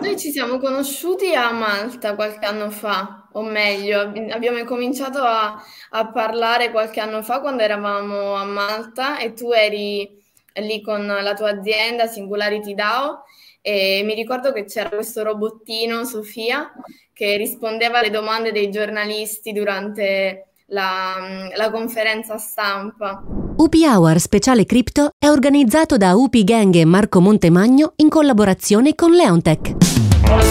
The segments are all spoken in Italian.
Noi ci siamo conosciuti a Malta qualche anno fa, o meglio, abbiamo incominciato a, a parlare qualche anno fa quando eravamo a Malta e tu eri lì con la tua azienda Singularity DAO e mi ricordo che c'era questo robottino, Sofia, che rispondeva alle domande dei giornalisti durante la, la conferenza stampa. UP Hour Speciale Crypto è organizzato da UP Gang e Marco Montemagno in collaborazione con Leontech.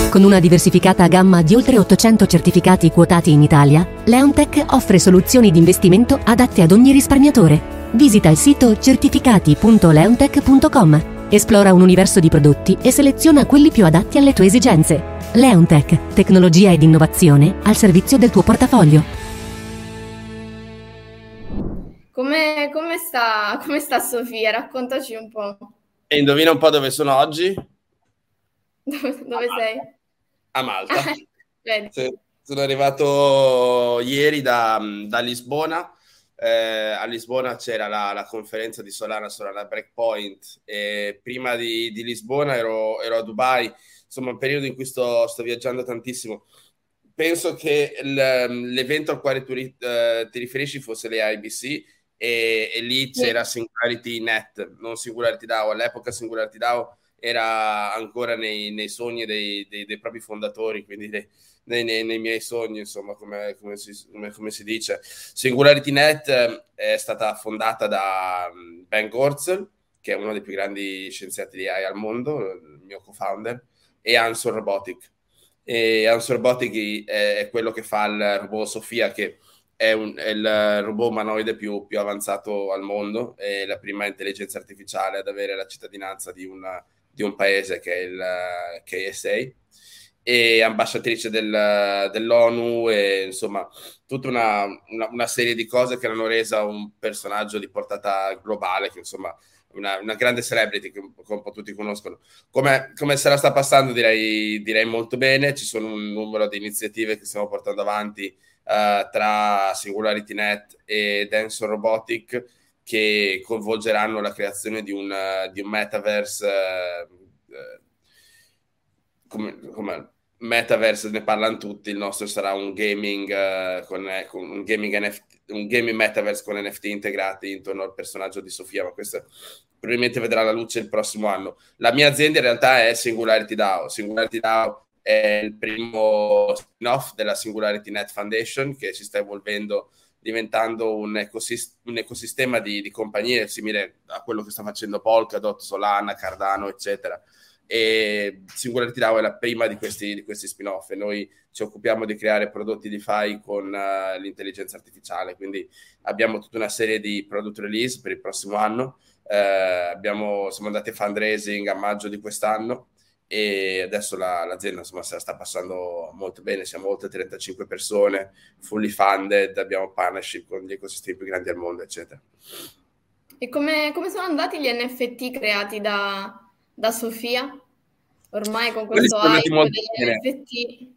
Con una diversificata gamma di oltre 800 certificati quotati in Italia, Leontech offre soluzioni di investimento adatte ad ogni risparmiatore. Visita il sito certificati.leontech.com, esplora un universo di prodotti e seleziona quelli più adatti alle tue esigenze. Leontech, tecnologia ed innovazione al servizio del tuo portafoglio. Come, come, sta, come sta Sofia? Raccontaci un po'. E indovina un po' dove sono oggi? Dove, dove a sei? A Malta. sono arrivato ieri da, da Lisbona. Eh, a Lisbona c'era la, la, conferenza di Solana, Solana Breakpoint e prima di, di Lisbona ero, ero, a Dubai, insomma un periodo in cui sto, sto viaggiando tantissimo. Penso che l'evento al quale tu eh, ti riferisci fosse le IBC e, e lì c'era Singularity Net, non Singularity DAO. All'epoca Singularity DAO era ancora nei, nei sogni dei, dei, dei, propri fondatori, quindi dei, nei, nei, miei sogni, insomma, come, come, si, come, come, si, dice. Singularity Net eh, è stata fondata da mm, Ben Gorzel, che è uno dei più grandi scienziati di AI al mondo, il mio co-founder, e Answer Robotic. E Answer Robotic è quello che fa il robot Sofia, che è, un, è, il robot umanoide più, più, avanzato al mondo, è la prima intelligenza artificiale ad avere la cittadinanza di, una, di un paese che è il KSA e ambasciatrice del, dell'ONU e insomma tutta una, una, una, serie di cose che l'hanno resa un personaggio di portata globale che insomma una, una grande celebrity che un, che un, po' tutti conoscono. Come, come se la sta passando direi, direi molto bene. Ci sono un numero di iniziative che stiamo portando avanti uh, tra SingularityNet e Denso Robotic che coinvolgeranno la creazione di un, di un metaverse uh, come, come, metaverse ne parlano tutti il nostro sarà un gaming uh, con, con, un gaming NFT un gaming metaverse con NFT integrati intorno al personaggio di Sofia ma questo probabilmente vedrà la luce il prossimo anno. La mia azienda in realtà è Singularity DAO. Singularity DAO è il primo spin-off della Singularity Net Foundation che si sta evolvendo diventando un, ecosist- un ecosistema di, di, compagnie simile a quello che sta facendo Polkadot, Solana, Cardano, eccetera. E Singularity DAO è la prima di questi, di questi spin-off e noi ci occupiamo di creare prodotti DeFi con uh, l'intelligenza artificiale, quindi abbiamo tutta una serie di product release per il prossimo anno. Uh, abbiamo, siamo andati a fundraising a maggio di quest'anno e adesso la, l'azienda insomma se la sta passando molto bene, siamo oltre 35 persone, fully funded, abbiamo partnership con gli ecosistemi più grandi al mondo, eccetera. E come, come sono andati gli NFT creati da, da Sofia? Ormai con questo hype NFT?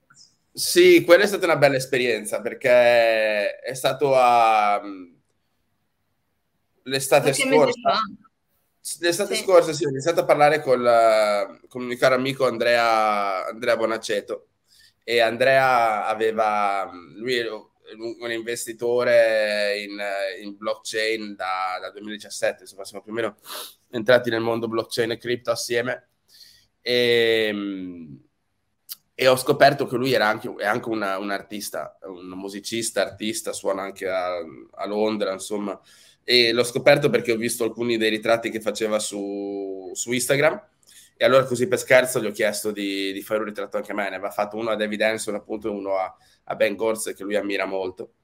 Sì, quella è stata una bella esperienza perché è stato a l'estate Qualche scorsa L'estate sì. scorsa sì, ho iniziato a parlare col, con il mio caro amico Andrea, Andrea Bonaceto. E Andrea aveva, lui è un investitore in, in blockchain da, da, 2017, insomma siamo più o meno entrati nel mondo blockchain e cripto assieme. E, e ho scoperto che lui era anche, è anche una, un artista, un musicista, artista, suona anche a, a Londra, insomma e l'ho scoperto perché ho visto alcuni dei ritratti che faceva su, su Instagram. E allora così per scherzo gli ho chiesto di, di, fare un ritratto anche a me, ne aveva fatto uno a David Hanson appunto e uno a, a Ben Gorse che lui ammira molto.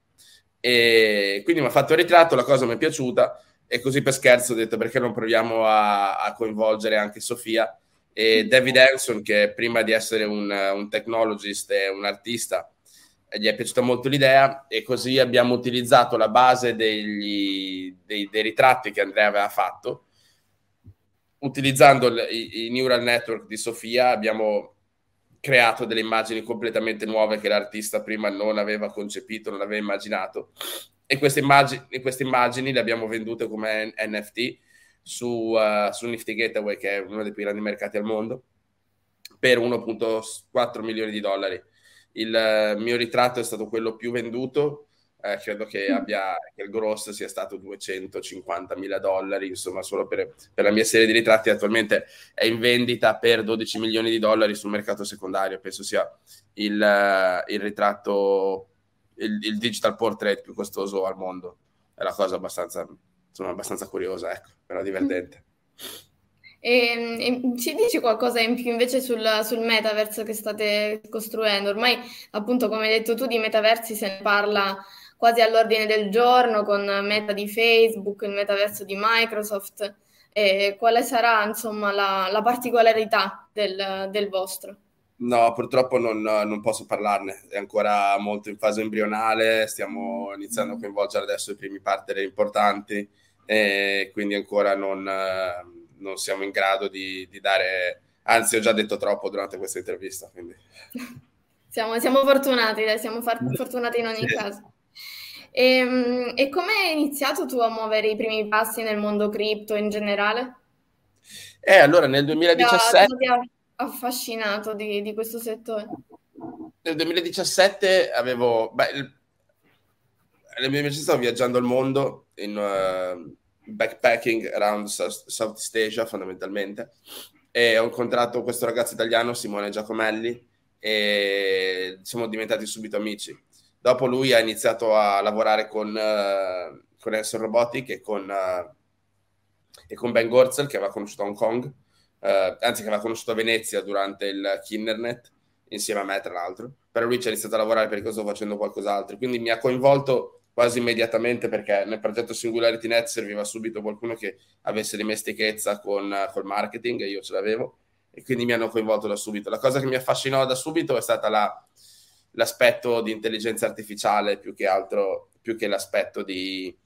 E quindi mi ha fatto il ritratto, la cosa mi è piaciuta. E così per scherzo ho detto perché non proviamo a, a coinvolgere anche Sofia e David Hanson che prima di essere un, un technologist è un artista gli è piaciuta molto l'idea e così abbiamo utilizzato la base degli, dei, dei, ritratti che Andrea aveva fatto. Utilizzando il, i, neural network di Sofia abbiamo creato delle immagini completamente nuove che l'artista prima non aveva concepito, non aveva immaginato. E queste immagini, queste immagini le abbiamo vendute come NFT su, uh, su Nifty Gateway, che è uno dei più grandi mercati al mondo per 1.4 milioni di dollari. Il mio ritratto è stato quello più venduto, eh, credo che, mm. abbia, che, il gross sia stato 250 mila dollari, insomma, solo per, per, la mia serie di ritratti. Attualmente è in vendita per 12 milioni di dollari sul mercato secondario. Penso sia il, il ritratto, il, il, digital portrait più costoso al mondo. È una cosa abbastanza, insomma, abbastanza curiosa, ecco, però divertente. E, e, ci dici qualcosa in più invece sul, sul metaverso che state costruendo? Ormai, appunto, come hai detto tu, di metaversi se ne parla quasi all'ordine del giorno con Meta di Facebook, il metaverso di Microsoft. E quale sarà, insomma, la, la particolarità del, del, vostro? No, purtroppo non, non, posso parlarne, è ancora molto in fase embrionale, stiamo iniziando a coinvolgere adesso i primi partner importanti e quindi ancora non non siamo in grado di, di, dare, anzi ho già detto troppo durante questa intervista. Quindi. Siamo, siamo fortunati, siamo far, fortunati in ogni sì. caso. E, ehm, e come hai iniziato tu a muovere i primi passi nel mondo cripto in generale? Eh, allora nel 2017... Cosa ti ha affascinato di, di, questo settore? Nel 2017 avevo... Beh, il, nel 2017 stavo viaggiando al mondo in, uh, backpacking around Southeast Asia fondamentalmente e ho incontrato questo ragazzo italiano Simone Giacomelli e siamo diventati subito amici. Dopo lui ha iniziato a lavorare con, uh, con Enson Robotic e con, uh, e con Ben Gorzel che aveva conosciuto a Hong Kong, uh, anzi che aveva conosciuto a Venezia durante il Kindernet insieme a me tra l'altro. Però lui ci ha iniziato a lavorare perché sto facendo qualcos'altro, quindi mi ha coinvolto quasi immediatamente perché nel progetto Singularity Net serviva subito qualcuno che avesse dimestichezza con col marketing e io ce l'avevo e quindi mi hanno coinvolto da subito. La cosa che mi affascinò da subito è stata la, l'aspetto di intelligenza artificiale più che altro, più che l'aspetto di,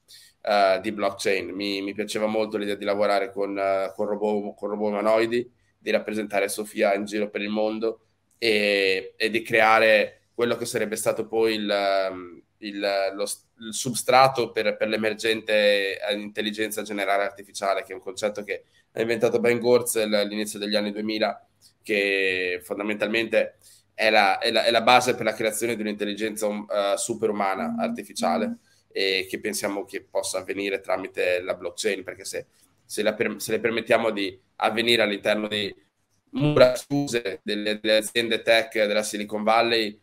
uh, di blockchain. Mi, mi, piaceva molto l'idea di lavorare con, uh, con, robot, con robot umanoidi, di rappresentare Sofia in giro per il mondo e, e di creare quello che sarebbe stato poi il, um, il, lo, il substrato per, per, l'emergente intelligenza generale artificiale, che è un concetto che ha inventato Ben Gortzel all'inizio degli anni 2000, che fondamentalmente è la, è la, è la base per la creazione di un'intelligenza uh, superumana artificiale e che pensiamo che possa avvenire tramite la blockchain, perché se, se, la, se le permettiamo di avvenire all'interno di mura chiuse delle, delle aziende tech della Silicon Valley,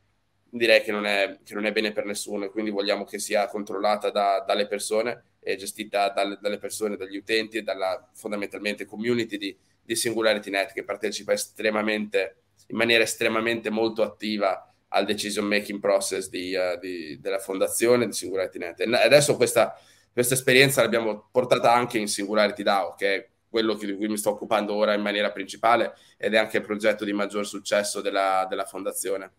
direi che non, è, che non è bene per nessuno e quindi vogliamo che sia controllata da, dalle persone e gestita dalle, dalle, persone, dagli utenti e dalla fondamentalmente community di, di SingularityNet che partecipa estremamente, in maniera estremamente molto attiva al decision making process di, uh, di, della fondazione di SingularityNet. E adesso questa, questa esperienza l'abbiamo portata anche in Singularity DAO, che è quello di cui mi sto occupando ora in maniera principale ed è anche il progetto di maggior successo della, della fondazione.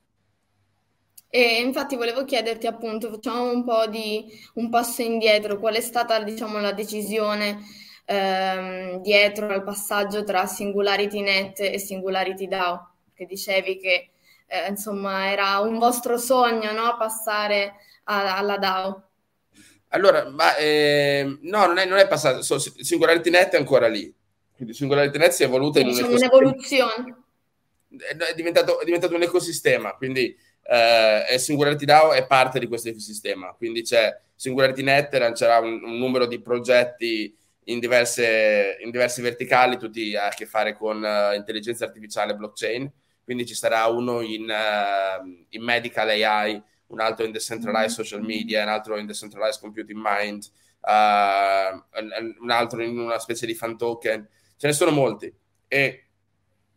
E infatti volevo chiederti appunto, facciamo un po' di un passo indietro, qual è stata diciamo la decisione ehm, dietro al passaggio tra SingularityNet e Singularity DAO? Che dicevi che eh, insomma era un vostro sogno no? passare a, alla DAO. Allora, ma, eh, no, non è, non è passato, so, SingularityNet è ancora lì, quindi SingularityNet si è evoluta in diciamo un'evoluzione. È diventato, è diventato un ecosistema, quindi eh, Singularity DAO è parte di questo ecosistema, quindi c'è Singularity Net, lancerà un, un numero di progetti in, diverse, in, diversi verticali, tutti a che fare con uh, intelligenza artificiale e blockchain, quindi ci sarà uno in, uh, in, medical AI, un altro in decentralized social media, un altro in decentralized computing mind, uh, un altro in una specie di fan token, ce ne sono molti. E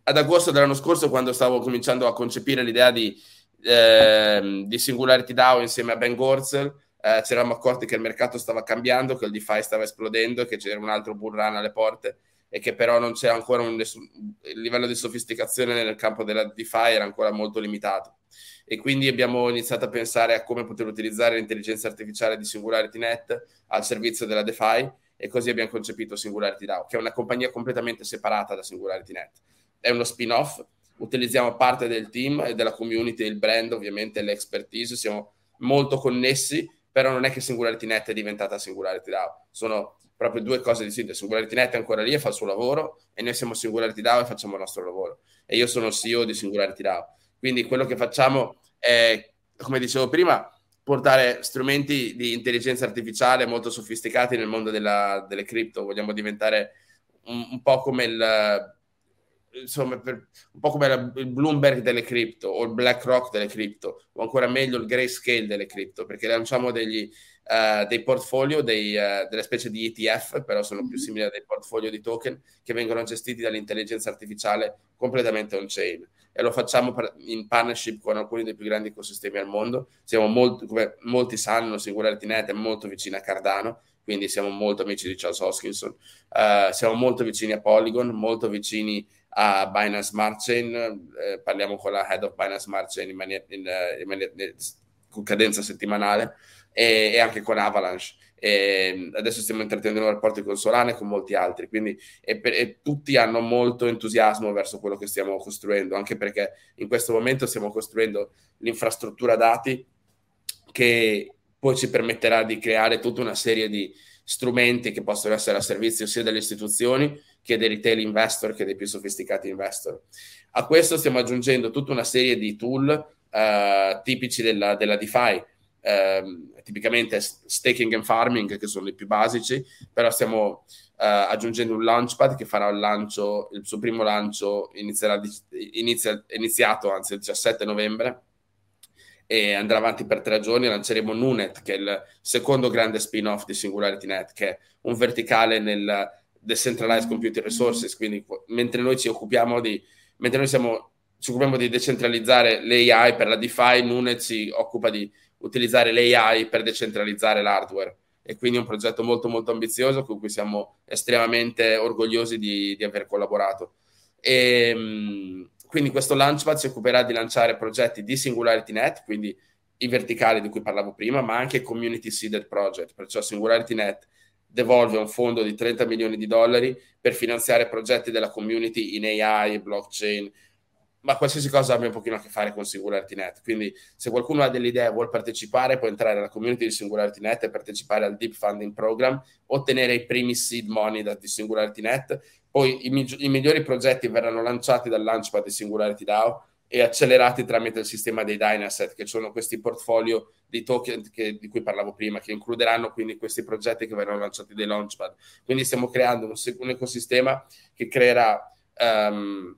ad agosto dell'anno scorso, quando stavo cominciando a concepire l'idea di eh, di Singularity DAO insieme a Ben Gorzel, eh, ci eravamo accorti che il mercato stava cambiando, che il DeFi stava esplodendo che c'era un altro bull run alle porte e che però non c'era ancora un il livello di sofisticazione nel campo della DeFi era ancora molto limitato e quindi abbiamo iniziato a pensare a come poter utilizzare l'intelligenza artificiale di SingularityNet al servizio della DeFi e così abbiamo concepito Singularity DAO, che è una compagnia completamente separata da SingularityNet. È uno spin-off utilizziamo parte del team e della community, il brand, ovviamente l'expertise, siamo molto connessi, però non è che SingularityNet è diventata Singularity DAO, sono proprio due cose distinte. Singularity Net è ancora lì e fa il suo lavoro e noi siamo Singularity DAO e facciamo il nostro lavoro. E io sono il CEO di Singularity DAO. Quindi quello che facciamo è, come dicevo prima, portare strumenti di intelligenza artificiale molto sofisticati nel mondo della, delle cripto. Vogliamo diventare un, un po' come il insomma, per, un po' come la, il Bloomberg delle cripto o il BlackRock delle cripto, o ancora meglio il Grayscale delle cripto, perché lanciamo degli, uh, dei portfolio, dei, uh, delle specie di ETF, però sono più mm-hmm. simili a dei portfolio di token che vengono gestiti dall'intelligenza artificiale completamente on-chain. E lo facciamo in partnership con alcuni dei più grandi ecosistemi al mondo. Siamo molto, come molti sanno, Singularity Net è molto vicino a Cardano, quindi siamo molto amici di Charles Hoskinson. Uh, siamo molto vicini a Polygon, molto vicini a Binance Smart Chain, eh, parliamo con la head of Binance Smart Chain in maniera, in, eh, in maniera, con cadenza settimanale e, e, anche con Avalanche. E adesso stiamo intrattenendo rapporti con Solana e con molti altri, quindi e, e tutti hanno molto entusiasmo verso quello che stiamo costruendo, anche perché in questo momento stiamo costruendo l'infrastruttura dati che poi ci permetterà di creare tutta una serie di strumenti che possono essere a servizio sia delle istituzioni che dei retail investor che dei più sofisticati investor. A questo stiamo aggiungendo tutta una serie di tool uh, tipici della, della DeFi, uh, tipicamente staking and farming, che sono i più basici, però stiamo uh, aggiungendo un launchpad che farà il lancio, il suo primo lancio inizierà, inizia, iniziato anzi il 17 novembre e andrà avanti per tre giorni. Lanceremo Nunet, che è il secondo grande spin-off di Singularity Net, che è un verticale nel decentralized computing resources, quindi mentre noi ci occupiamo di, mentre noi siamo, ci occupiamo di decentralizzare l'AI per la DeFi, Nunet si occupa di utilizzare l'AI per decentralizzare l'hardware e quindi è un progetto molto molto ambizioso con cui siamo estremamente orgogliosi di, di aver collaborato. E, ehm, quindi questo Launchpad si occuperà di lanciare progetti di SingularityNet, quindi i verticali di cui parlavo prima, ma anche community seeded project, perciò SingularityNet devolve un fondo di 30 milioni di dollari per finanziare progetti della community in AI, blockchain, ma qualsiasi cosa abbia un pochino a che fare con SingularityNet. Quindi se qualcuno ha delle idee e vuole partecipare, può entrare alla community di SingularityNet e partecipare al Deep Funding Program, ottenere i primi seed money da, di SingularityNet, poi i, mig- i migliori progetti verranno lanciati dal Launchpad di Singularity DAO e accelerati tramite il sistema dei Dynaset, che sono questi portfolio di token che, di cui parlavo prima, che includeranno quindi questi progetti che verranno lanciati dai Launchpad. Quindi stiamo creando un, un ecosistema che creerà um,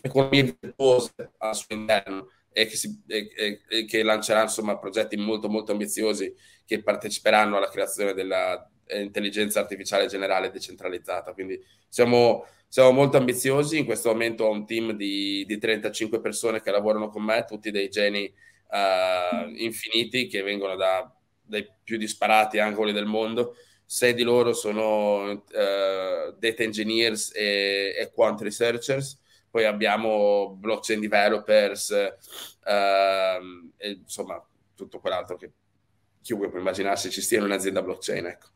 economie virtuose al suo interno e che, si, e, e, che lancerà insomma progetti molto molto ambiziosi che parteciperanno alla creazione dell'intelligenza artificiale generale decentralizzata. Quindi siamo siamo molto ambiziosi, in questo momento ho un team di, di 35 persone che lavorano con me, tutti dei geni uh, infiniti che vengono da, dai più disparati angoli del mondo. Sei di loro sono uh, data engineers e, e, quant researchers, poi abbiamo blockchain developers, uh, e, insomma tutto quell'altro che chiunque può immaginarsi ci stia in un'azienda blockchain. Ecco.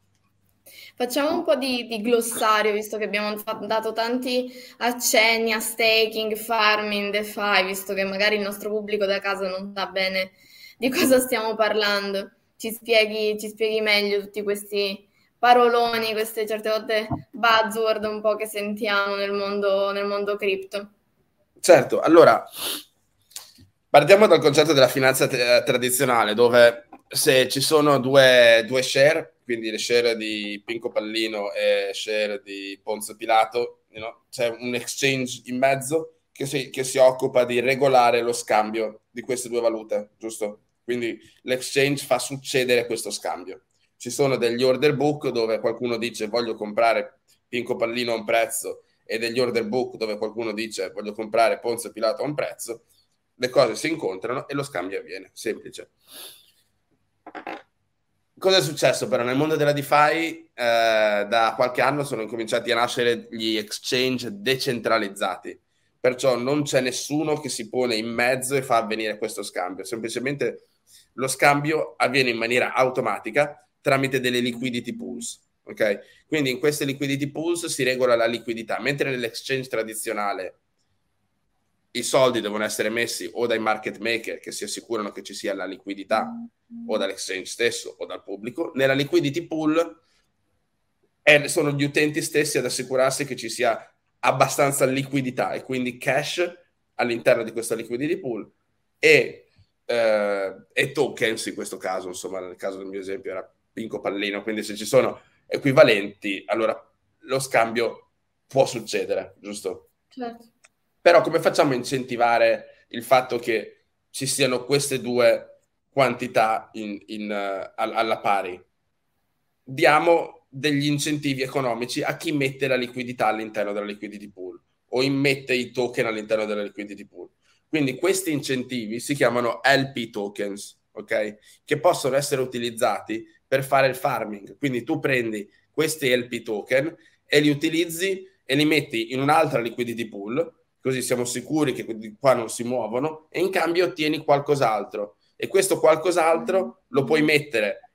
Facciamo un po' di, di glossario, visto che abbiamo dato tanti accenni a staking, farming, DeFi, visto che magari il nostro pubblico da casa non sa bene di cosa stiamo parlando. Ci spieghi, ci spieghi meglio tutti questi paroloni, queste certe volte buzzword un po' che sentiamo nel mondo, nel mondo cripto. Certo, allora partiamo dal concetto della finanza t- tradizionale, dove se ci sono due, due share, quindi le share di Pinco Pallino e share di Ponzo Pilato, you know, c'è un exchange in mezzo che si, che si, occupa di regolare lo scambio di queste due valute, giusto? Quindi l'exchange fa succedere questo scambio. Ci sono degli order book dove qualcuno dice voglio comprare Pinco Pallino a un prezzo e degli order book dove qualcuno dice voglio comprare Ponzo Pilato a un prezzo, le cose si incontrano e lo scambio avviene, semplice cosa è successo però nel mondo della DeFi? Eh, da qualche anno sono incominciati a nascere gli exchange decentralizzati, perciò non c'è nessuno che si pone in mezzo e fa avvenire questo scambio, semplicemente lo scambio avviene in maniera automatica tramite delle liquidity pools. Ok? Quindi in queste liquidity pools si regola la liquidità, mentre nell'exchange tradizionale i soldi devono essere messi o dai market maker che si assicurano che ci sia la liquidità o dall'exchange stesso o dal pubblico. Nella liquidity pool sono gli utenti stessi ad assicurarsi che ci sia abbastanza liquidità e quindi cash all'interno di questa liquidity pool e, eh, e tokens in questo caso, insomma nel caso del mio esempio era Pinco Pallino, quindi se ci sono equivalenti, allora lo scambio può succedere, giusto? Certo. Però come facciamo a incentivare il fatto che ci siano queste due quantità in, in, uh, alla pari? Diamo degli incentivi economici a chi mette la liquidità all'interno della liquidity pool o immette i token all'interno della liquidity pool. Quindi questi incentivi si chiamano LP tokens, ok? Che possono essere utilizzati per fare il farming. Quindi tu prendi questi LP token e li utilizzi e li metti in un'altra liquidity pool, così siamo sicuri che qua non si muovono, e in cambio ottieni qualcos'altro. E questo qualcos'altro lo puoi mettere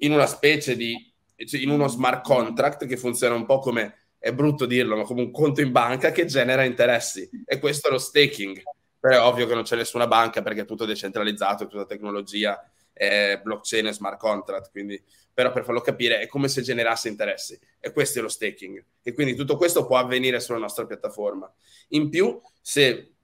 in una specie di, cioè in uno smart contract che funziona un po' come, è brutto dirlo, ma come un conto in banca che genera interessi. E questo è lo staking. Però è ovvio che non c'è nessuna banca perché è tutto decentralizzato, è tutta tecnologia eh, blockchain e smart contract, quindi, però per farlo capire è come se generasse interessi e questo è lo staking e quindi tutto questo può avvenire sulla nostra piattaforma. In più, se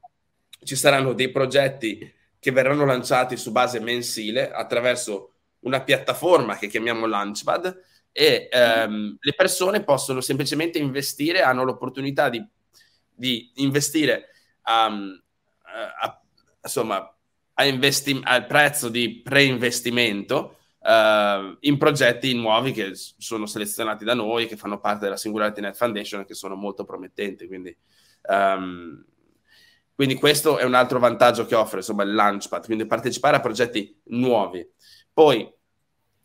ci saranno dei progetti che verranno lanciati su base mensile attraverso una piattaforma che chiamiamo Launchpad e ehm, le persone possono semplicemente investire, hanno l'opportunità di, di investire um, a, insomma investi- al prezzo di preinvestimento uh, in progetti nuovi che sono selezionati da noi, che fanno parte della Singularity Net Foundation e che sono molto promettenti. Quindi, um, quindi questo è un altro vantaggio che offre insomma, il Launchpad, quindi partecipare a progetti nuovi. Poi,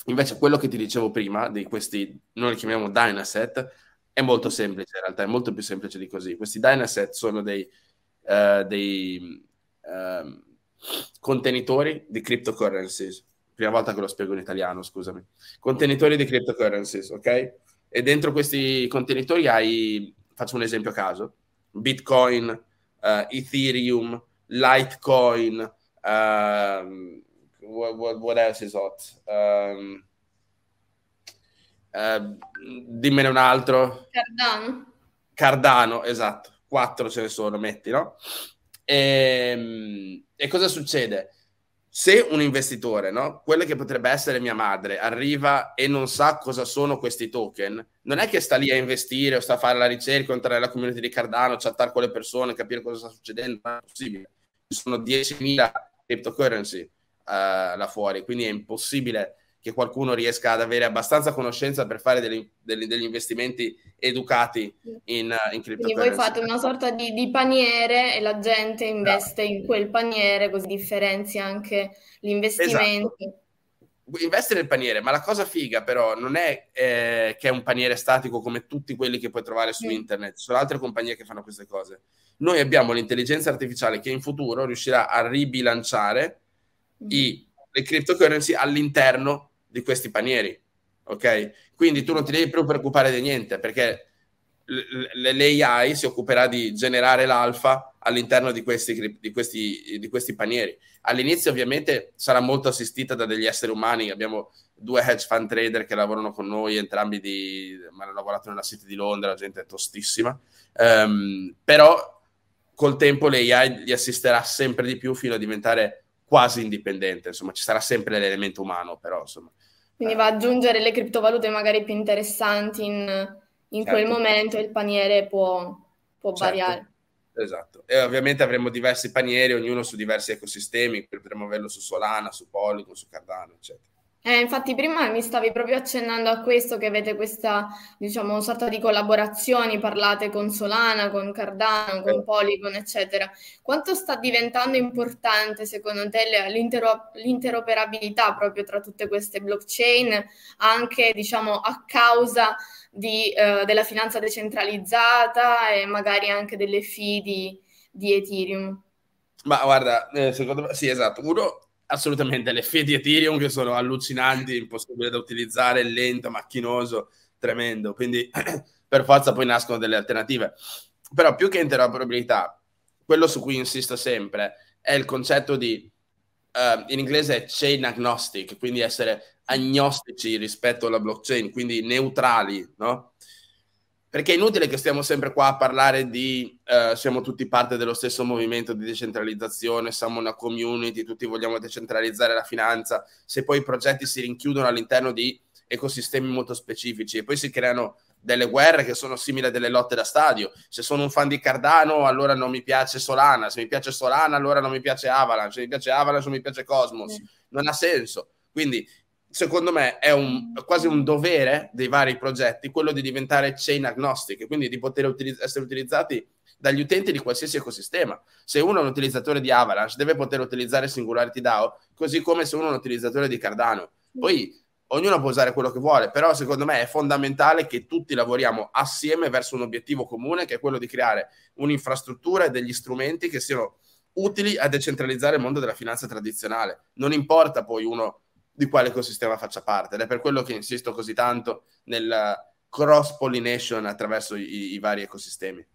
invece, quello che ti dicevo prima, di questi, noi li chiamiamo Dynaset, è molto semplice in realtà, è molto più semplice di così. Questi Dynaset sono dei, uh, dei uh, contenitori di cryptocurrencies. Prima volta che lo spiego in italiano, scusami. Contenitori di cryptocurrencies, ok? E dentro questi contenitori hai, faccio un esempio a caso, Bitcoin, uh, Ethereum, Litecoin, um, what, what, else is hot? Um, uh, dimmene un altro. Cardano. Cardano, esatto. Quattro ce ne sono, metti, no? E, ehm, e cosa succede? Se un investitore, no? quello che potrebbe essere mia madre, arriva e non sa cosa sono questi token, non è che sta lì a investire o sta a fare la ricerca, entrare nella community di Cardano, chattare con le persone, capire cosa sta succedendo, non è possibile. Ci sono 10.000 cryptocurrency uh, là fuori, quindi è impossibile che qualcuno riesca ad avere abbastanza conoscenza per fare degli, degli, degli investimenti educati in, in cryptocurrency. Quindi voi fate una sorta di, di paniere e la gente investe no. in quel paniere, così differenzia anche l'investimento. Esatto. Investe nel paniere, ma la cosa figa però non è eh, che è un paniere statico come tutti quelli che puoi trovare su mm. internet, ci sono altre compagnie che fanno queste cose. Noi abbiamo l'intelligenza artificiale che in futuro riuscirà a ribilanciare mm. i, le cryptocurrency all'interno di questi panieri, ok? Quindi tu non ti devi più preoccupare di niente perché l'AI si occuperà di generare l'alfa all'interno di questi, di, questi, di questi, panieri. All'inizio ovviamente sarà molto assistita da degli esseri umani, abbiamo due hedge fund trader che lavorano con noi, entrambi di, hanno lavorato nella City di Londra, la gente è tostissima, um, però col tempo l'AI li assisterà sempre di più fino a diventare quasi indipendente, insomma ci sarà sempre l'elemento umano, però insomma quindi va ad aggiungere le criptovalute magari più interessanti in, in certo. quel momento e il paniere può, può certo. variare. Esatto, e ovviamente avremo diversi panieri, ognuno su diversi ecosistemi, potremmo averlo su Solana, su Polygon, su Cardano, eccetera. Eh, infatti prima mi stavi proprio accennando a questo, che avete questa, diciamo, sorta di collaborazioni, parlate con Solana, con Cardano, con Polygon, eccetera. Quanto sta diventando importante, secondo te, l'intero- l'interoperabilità proprio tra tutte queste blockchain, anche, diciamo, a causa di, eh, della finanza decentralizzata e magari anche delle fee di, di Ethereum? Ma guarda, eh, secondo me, sì, esatto. Uno, assolutamente le fee di Ethereum che sono allucinanti, impossibile da utilizzare, lento, macchinoso, tremendo. Quindi per forza poi nascono delle alternative. Però più che interoperabilità, quello su cui insisto sempre è il concetto di uh, in inglese è chain agnostic, quindi essere agnostici rispetto alla blockchain, quindi neutrali, no? Perché è inutile che stiamo sempre qua a parlare di uh, siamo tutti parte dello stesso movimento di decentralizzazione, siamo una community, tutti vogliamo decentralizzare la finanza, se poi i progetti si rinchiudono all'interno di ecosistemi molto specifici e poi si creano delle guerre che sono simili a delle lotte da stadio. Se sono un fan di Cardano, allora non mi piace Solana, se mi piace Solana, allora non mi piace Avalanche, se mi piace Avalanche, non mi piace Cosmos. Non ha senso. Quindi secondo me è un, quasi un dovere dei vari progetti quello di diventare chain agnostic, quindi di poter utilizz- essere utilizzati dagli utenti di qualsiasi ecosistema. Se uno è un utilizzatore di Avalanche, deve poter utilizzare Singularity DAO, così come se uno è un utilizzatore di Cardano. Poi ognuno può usare quello che vuole, però secondo me è fondamentale che tutti lavoriamo assieme verso un obiettivo comune, che è quello di creare un'infrastruttura e degli strumenti che siano utili a decentralizzare il mondo della finanza tradizionale. Non importa poi uno di quale ecosistema faccia parte. Ed è per quello che insisto così tanto nel cross pollination attraverso i, i vari ecosistemi.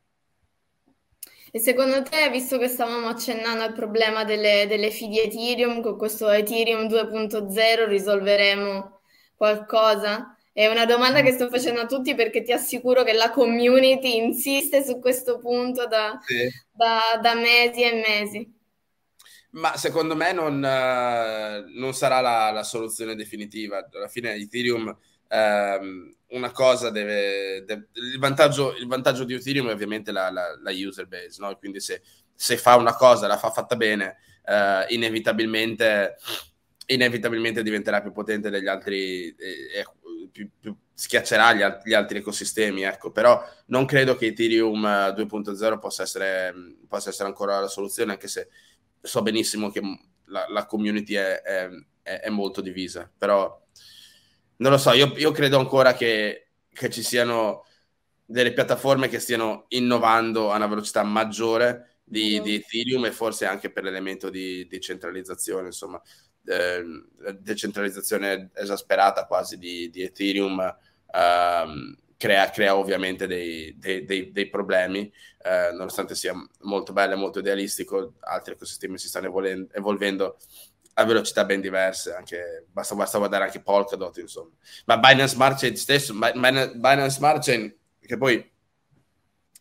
E secondo te, visto che stavamo accennando al problema delle, delle fee di Ethereum, con questo Ethereum 2.0 risolveremo qualcosa? È una domanda che sto facendo a tutti perché ti assicuro che la community insiste su questo punto da, sì. da, da mesi e mesi. Ma secondo me non, uh, non sarà la, la, soluzione definitiva. Alla fine Ethereum um, una cosa deve, deve il, vantaggio, il, vantaggio, di Ethereum è ovviamente la, la, la user base, no? quindi se, se, fa una cosa, la fa fatta bene, uh, inevitabilmente, inevitabilmente diventerà più potente degli altri, e, e più, più schiaccerà gli, gli, altri ecosistemi, ecco. però non credo che Ethereum 2.0 possa essere, possa essere ancora la soluzione, anche se so benissimo che la, la community è, è, è, molto divisa, però non lo so, io, io credo ancora che, che, ci siano delle piattaforme che stiano innovando a una velocità maggiore di, mm. di Ethereum e forse anche per l'elemento di, di centralizzazione, insomma, eh, decentralizzazione esasperata quasi di, di Ethereum. Ehm, crea, crea ovviamente dei, dei, dei, dei problemi, eh, nonostante sia molto bello e molto idealistico, altri ecosistemi si stanno evolvendo, evolvendo a velocità ben diverse, anche, basta, basta, guardare anche Polkadot, insomma. Ma Binance Smart Chain stesso, Binance Smart Chain, che poi,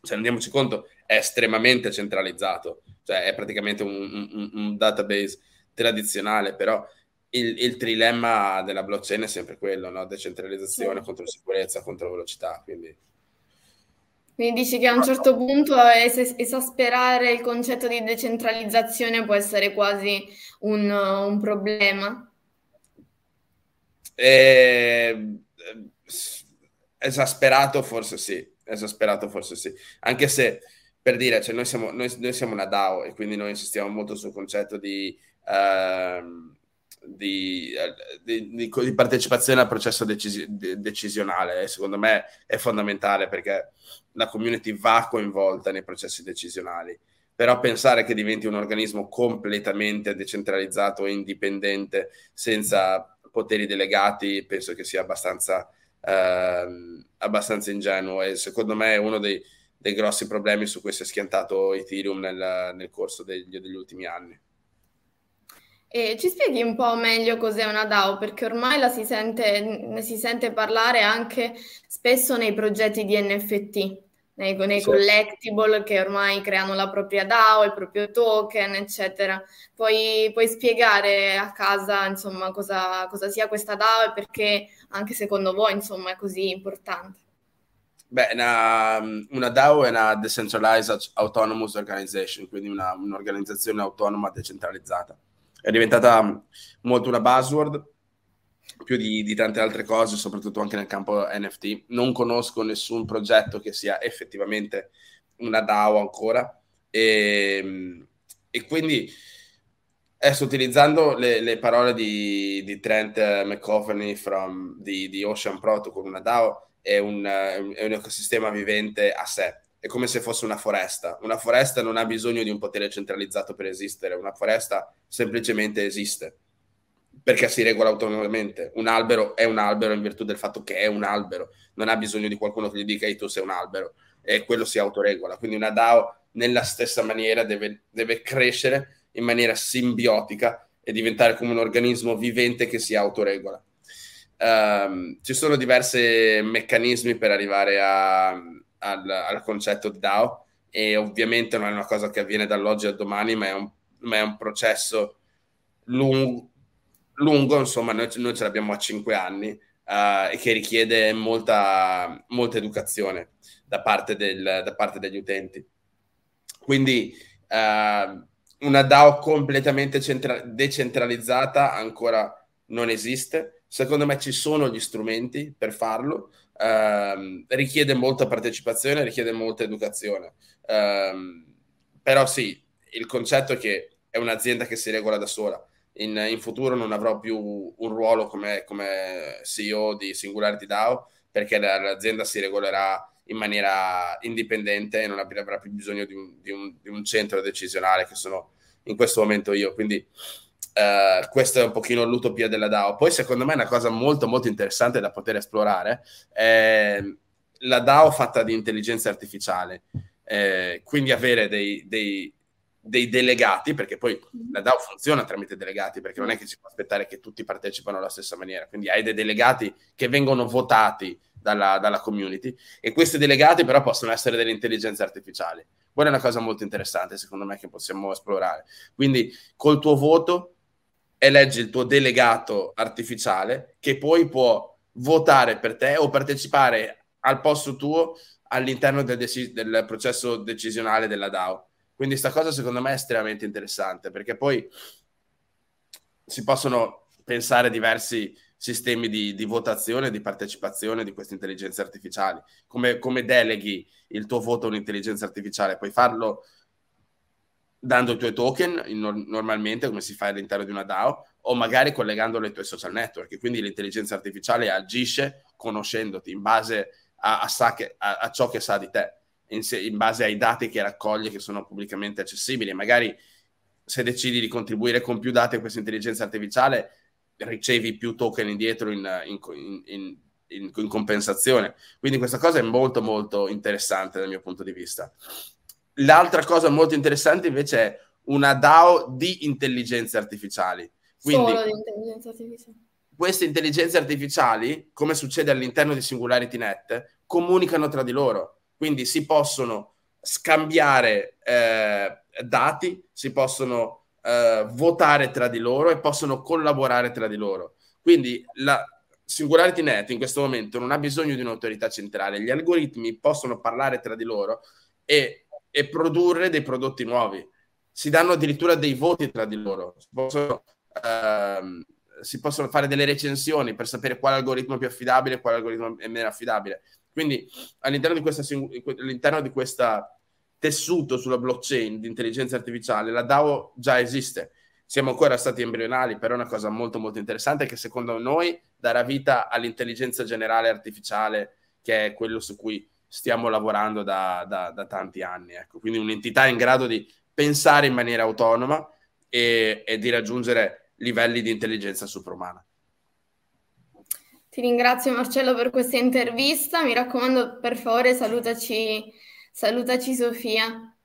se rendiamoci conto, è estremamente centralizzato, cioè è praticamente un, un, un database tradizionale, però il, il, trilemma della blockchain è sempre quello, no? decentralizzazione sì. contro sicurezza, contro velocità. Quindi... quindi dici che a un certo punto es- esasperare il concetto di decentralizzazione può essere quasi un, un problema? Eh, esasperato forse sì, esasperato forse sì, anche se per dire, cioè noi, siamo, noi, noi siamo una DAO e quindi noi insistiamo molto sul concetto di... Uh, di, di, di, di, partecipazione al processo decisi- decisionale. Secondo me è fondamentale perché la community va coinvolta nei processi decisionali. Però pensare che diventi un organismo completamente decentralizzato e indipendente, senza poteri delegati, penso che sia abbastanza, eh, abbastanza ingenuo. E secondo me è uno dei, dei, grossi problemi su cui si è schiantato Ethereum nel, nel corso degli, degli ultimi anni. E ci spieghi un po' meglio cos'è una DAO, perché ormai la si sente, ne si sente parlare anche spesso nei progetti di NFT, nei, nei sì. collectible che ormai creano la propria DAO, il proprio token, eccetera. Puoi, puoi spiegare a casa, insomma, cosa, cosa sia questa DAO e perché anche secondo voi, insomma, è così importante? Beh, una, una, DAO è una Decentralized Autonomous Organization, quindi una, un'organizzazione autonoma decentralizzata è diventata molto una buzzword più di, di, tante altre cose, soprattutto anche nel campo NFT. Non conosco nessun progetto che sia effettivamente una DAO ancora. E, e quindi adesso utilizzando le, le parole di, di, Trent McCoveney from, di, di Ocean Protocol, una DAO è un, è un ecosistema vivente a sé è come se fosse una foresta. Una foresta non ha bisogno di un potere centralizzato per esistere, una foresta semplicemente esiste perché si regola autonomamente. Un albero è un albero in virtù del fatto che è un albero, non ha bisogno di qualcuno che gli dica tu sei un albero e quello si autoregola. Quindi una DAO nella stessa maniera deve, deve crescere in maniera simbiotica e diventare come un organismo vivente che si autoregola. Um, ci sono diversi meccanismi per arrivare a, al, al, concetto di DAO e ovviamente non è una cosa che avviene dall'oggi al domani, ma è un, ma è un processo lungo, lungo insomma, noi, noi, ce l'abbiamo a cinque anni uh, e che richiede molta, molta educazione da parte, del, da parte degli utenti. Quindi uh, una DAO completamente centra- decentralizzata ancora non esiste. Secondo me ci sono gli strumenti per farlo. Uh, richiede molta partecipazione, richiede molta educazione. Uh, però sì, il concetto è che è un'azienda che si regola da sola. In, in futuro non avrò più un ruolo come, come CEO di Singularity DAO perché l'azienda si regolerà in maniera indipendente e non avrà più bisogno di un, di, un, di un, centro decisionale che sono in questo momento io. Quindi uh, questo è un pochino l'utopia della DAO. Poi secondo me una cosa molto molto interessante da poter esplorare è la DAO fatta di intelligenza artificiale. Eh, quindi avere dei, dei, dei, delegati, perché poi la DAO funziona tramite delegati, perché non è che si può aspettare che tutti partecipano alla stessa maniera, quindi hai dei delegati che vengono votati dalla, dalla community e questi delegati però possono essere delle intelligenze artificiali. Quella è una cosa molto interessante secondo me che possiamo esplorare. Quindi col tuo voto eleggi il tuo delegato artificiale che poi può votare per te o partecipare al posto tuo all'interno del, dec- del processo decisionale della DAO. Quindi questa cosa secondo me è estremamente interessante perché poi si possono pensare diversi sistemi di, di votazione, di partecipazione di queste intelligenze artificiali. Come, come deleghi il tuo voto a un'intelligenza artificiale? Puoi farlo dando i tuoi token in, normalmente come si fa all'interno di una DAO o magari collegandolo ai tuoi social network quindi l'intelligenza artificiale agisce conoscendoti in base a, a, che, a, a ciò che sa di te in, in, base ai dati che raccoglie che sono pubblicamente accessibili magari se decidi di contribuire con più dati a questa intelligenza artificiale ricevi più token indietro in, in, in, in, compensazione. Quindi questa cosa è molto molto interessante dal mio punto di vista. L'altra cosa molto interessante invece è una DAO di intelligenze artificiali. Quindi, Solo di intelligenza artificiale. Queste intelligenze artificiali, come succede all'interno di SingularityNet, comunicano tra di loro. Quindi si possono scambiare eh, dati, si possono eh, votare tra di loro e possono collaborare tra di loro. Quindi la Singularity Net in questo momento non ha bisogno di un'autorità centrale, gli algoritmi possono parlare tra di loro e, e produrre dei prodotti nuovi. Si danno addirittura dei voti tra di loro, si possono, ehm, si possono fare delle recensioni per sapere quale algoritmo è più affidabile e quale algoritmo è meno affidabile. Quindi all'interno di questa, all'interno di questa tessuto sulla blockchain di intelligenza artificiale, la DAO già esiste. Siamo ancora stati embrionali, però è una cosa molto molto interessante che secondo noi darà vita all'intelligenza generale artificiale, che è quello su cui stiamo lavorando da, da, da tanti anni. Ecco. Quindi un'entità in grado di pensare in maniera autonoma e, e di raggiungere livelli di intelligenza suprumana. Ti ringrazio Marcello per questa intervista, mi raccomando per favore salutaci Salutaci Sofia.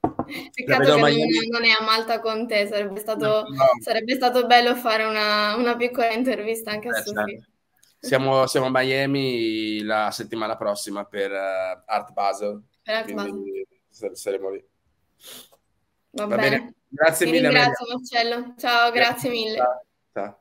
Peccato che non, non, è a Malta con te, sarebbe stato, no, no. Sarebbe stato bello fare una, una, piccola intervista anche a eh, Sofia. Certo. Siamo, siamo, a Miami la settimana prossima per uh, Art Basel. Per Art Basel. Saremo lì. Va, Va bene. bene. Grazie Ti mille. Grazie Marcello. Ciao, grazie, grazie mille. Ciao. Ciao.